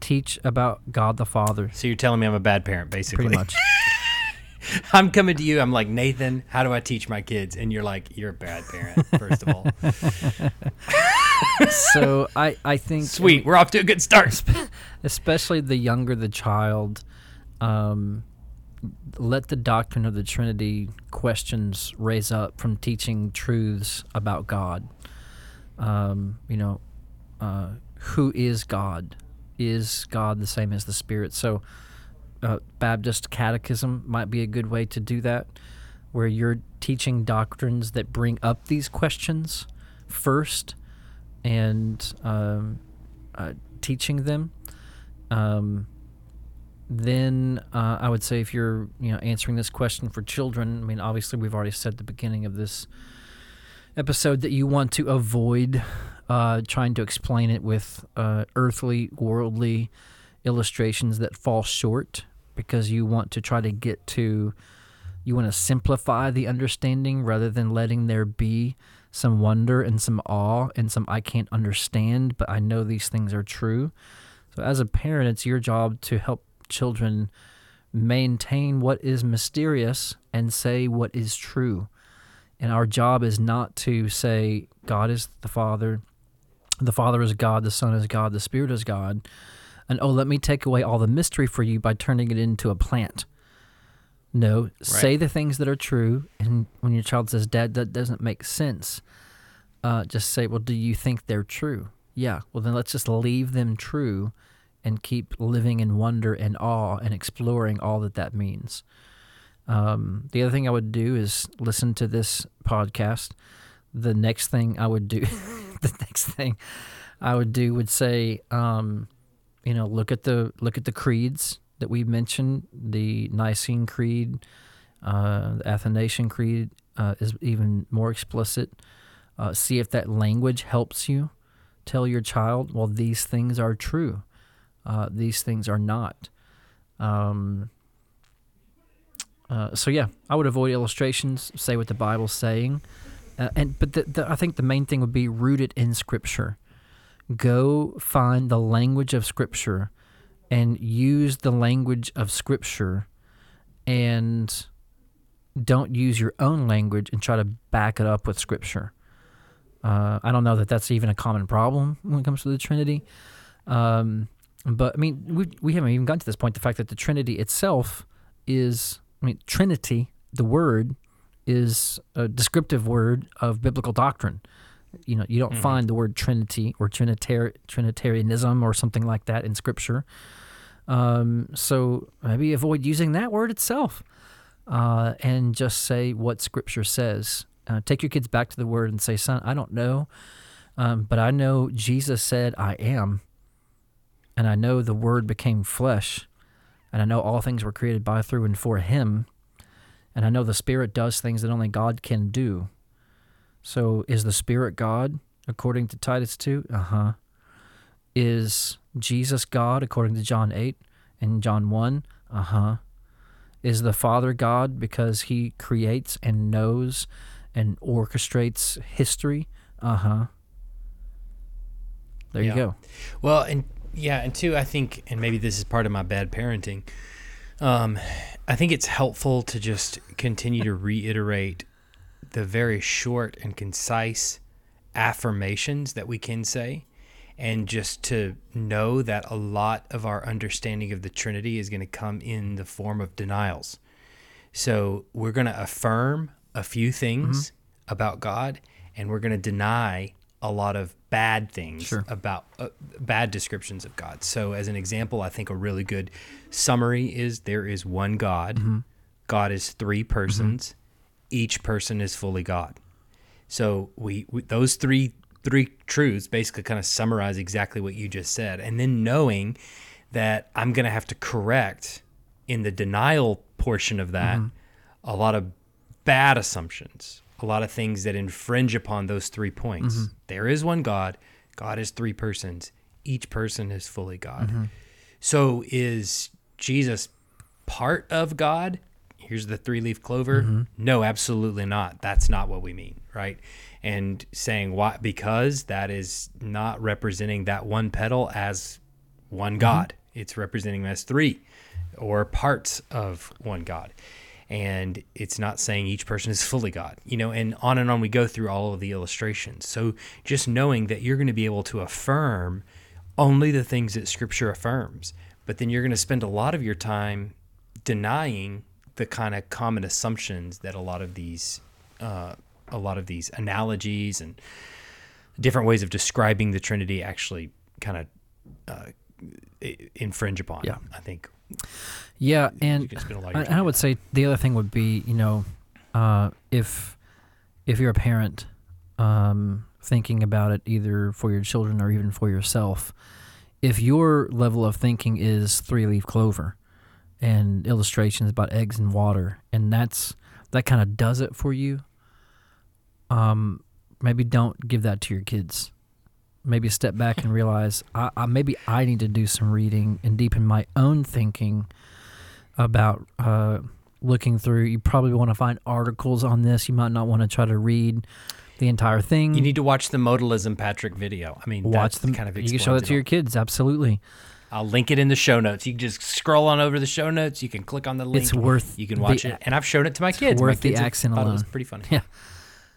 Teach about God the Father, So you're telling me I'm a bad parent, basically. pretty much. I'm coming to you. I'm like Nathan. How do I teach my kids? And you're like, you're a bad parent. First of all, so I, I think sweet. We're off to a good start. especially the younger the child, um, let the doctrine of the Trinity questions raise up from teaching truths about God. Um, you know, uh, who is God? Is God the same as the Spirit? So, uh, Baptist catechism might be a good way to do that, where you're teaching doctrines that bring up these questions first and um, uh, teaching them. Um, then uh, I would say if you're you know answering this question for children, I mean obviously we've already said at the beginning of this episode that you want to avoid uh, trying to explain it with uh, earthly, worldly illustrations that fall short because you want to try to get to you want to simplify the understanding rather than letting there be some wonder and some awe and some I can't understand, but I know these things are true. So, as a parent, it's your job to help children maintain what is mysterious and say what is true. And our job is not to say God is the Father, the Father is God, the Son is God, the Spirit is God, and oh, let me take away all the mystery for you by turning it into a plant. No, say the things that are true. And when your child says, Dad, that doesn't make sense, uh, just say, Well, do you think they're true? Yeah. Well, then let's just leave them true and keep living in wonder and awe and exploring all that that means. Um, the other thing I would do is listen to this podcast. The next thing I would do, the next thing I would do would say, um, you know, look at the look at the creeds that we mentioned. The Nicene Creed, uh, the Athanasian Creed uh, is even more explicit. Uh, see if that language helps you. Tell your child, well, these things are true. Uh, these things are not. Um, uh, so yeah, I would avoid illustrations. Say what the Bible's saying, uh, and but the, the, I think the main thing would be rooted in Scripture. go find the language of Scripture and use the language of Scripture and don't use your own language and try to back it up with Scripture. Uh, I don't know that that's even a common problem when it comes to the Trinity. Um, but I mean, we, we haven't even gotten to this point the fact that the Trinity itself is, I mean, Trinity, the word, is a descriptive word of biblical doctrine. You know, you don't Mhm. find the word Trinity or Trinitar- Trinitarianism or something like that in Scripture. Um, so maybe avoid using that word itself uh, and just say what Scripture says. Uh, take your kids back to the Word and say, "Son, I don't know, um, but I know Jesus said I am, and I know the Word became flesh, and I know all things were created by, through, and for Him, and I know the Spirit does things that only God can do. So, is the Spirit God according to Titus two? Uh huh. Is Jesus God according to John eight and John one? Uh huh. Is the Father God because He creates and knows and orchestrates history? Uh huh. There Yeah. you go. Well, and yeah, and two, I think, and maybe this is part of my bad parenting. Um, I think it's helpful to just continue to reiterate the very short and concise affirmations that we can say, and just to know that a lot of our understanding of the Trinity is going to come in the form of denials. So we're going to affirm a few things about God, and we're going to deny a lot of bad things Sure. about uh, bad descriptions of God. So, as an example, I think a really good summary is there is one God. God is three persons. Each person is fully God. So we, we those three three truths basically kind of summarize exactly what you just said, and then knowing that I'm going to have to correct in the denial portion of that a lot of bad assumptions, a lot of things that infringe upon those three points. Mm-hmm. There is one God. God is three persons. Each person is fully God. Mm-hmm. So is Jesus part of God? Here's the three leaf clover. Mm-hmm. No, absolutely not. That's not what we mean, right? And saying why because that is not representing that one petal as one God. It's representing them as three or parts of one God. And it's not saying each person is fully God, you know, and on and on we go through all of the illustrations. So just knowing that you're going to be able to affirm only the things that scripture affirms, but then you're going to spend a lot of your time denying the kind of common assumptions that a lot of these, uh, a lot of these analogies and different ways of describing the Trinity actually kind of uh, infringe upon. Yeah. I think Yeah, and can spend a lot of I, I would say the other thing would be, you know, uh, if if you're a parent um, thinking about it either for your children or even for yourself, if your level of thinking is three leaf clover and illustrations about eggs and water, and that's that kind of does it for you, um, maybe don't give that to your kids. Maybe step back and realize I, I, maybe I need to do some reading and deepen my own thinking about uh, looking through. You probably want to find articles on this. You might not want to try to read the entire thing. You need to watch the modalism Patrick video. I mean, watch them. Kind of you can show that to your kids. Absolutely. I'll link it in the show notes. You can just scroll on over the show notes. You can click on the link. it's worth. You can watch the, it, and I've shown it to my kids. worth my the kids have accent thought It was alone. pretty funny. Yeah.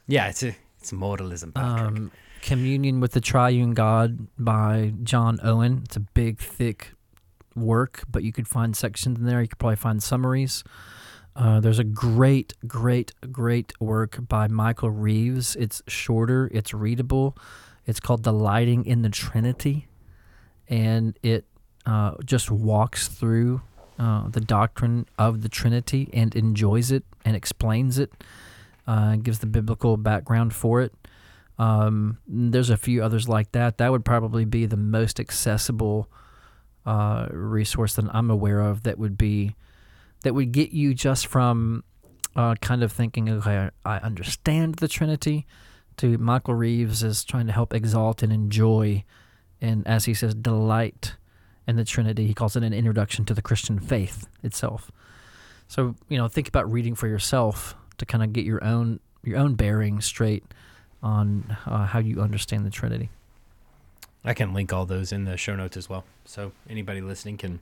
yeah. It's a it's modalism, Patrick. Um, Communion with the Triune God by John Owen. It's a big, thick work, but you could find sections in there. You could probably find summaries. Uh, there's a great, great, great work by Michael Reeves. It's shorter, it's readable. It's called Delighting in the Trinity, and it uh, just walks through uh, the doctrine of the Trinity and enjoys it and explains it, uh, gives the biblical background for it. Um, there's a few others like that. That would probably be the most accessible uh, resource that I'm aware of that would be that would get you just from uh, kind of thinking, okay, I understand the Trinity, to Michael Reeves is trying to help exalt and enjoy, and as he says, delight in the Trinity. He calls it an introduction to the Christian faith itself. So you know, think about reading for yourself to kind of get your own your own bearing straight on uh, how you understand the Trinity. I can link all those in the show notes as well. So anybody listening can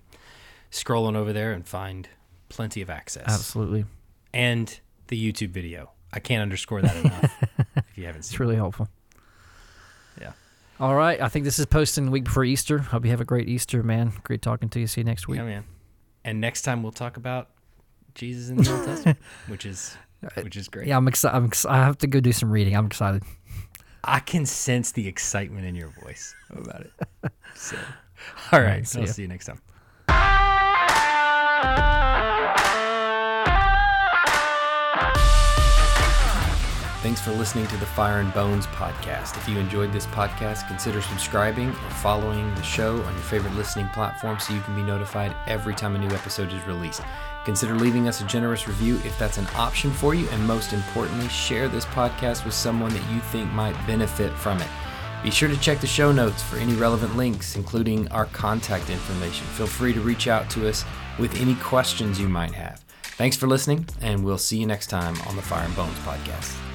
scroll on over there and find plenty of access. Absolutely. And the YouTube video. I can't underscore that enough if you haven't seen It's really helpful. Yeah. All right. I think this is posting the week before Easter. Hope you have a great Easter, man. Great talking to you. See you next week. Yeah, man. And next time we'll talk about Jesus in the Old Testament, which is which is great. Yeah, I'm excited. I'm ex- I have to go do some reading. I'm excited. I can sense the excitement in your voice about it. So, all right, right, see I'll ya. see you next time. Thanks for listening to the Fire and Bones podcast. If you enjoyed this podcast, consider subscribing or following the show on your favorite listening platform so you can be notified every time a new episode is released. Consider leaving us a generous review if that's an option for you, and most importantly, share this podcast with someone that you think might benefit from it. Be sure to check the show notes for any relevant links, including our contact information. Feel free to reach out to us with any questions you might have. Thanks for listening, and we'll see you next time on the Fire and Bones podcast.